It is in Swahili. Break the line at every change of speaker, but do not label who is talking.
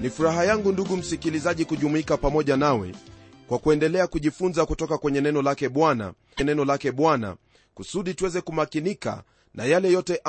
ni furaha yangu ndugu msikilizaji kujumuika pamoja nawe kwa kuendelea kujifunza kutoka kwenye neno lake bwana neno lake bwana kusudi tuweze kumakinika na yale yote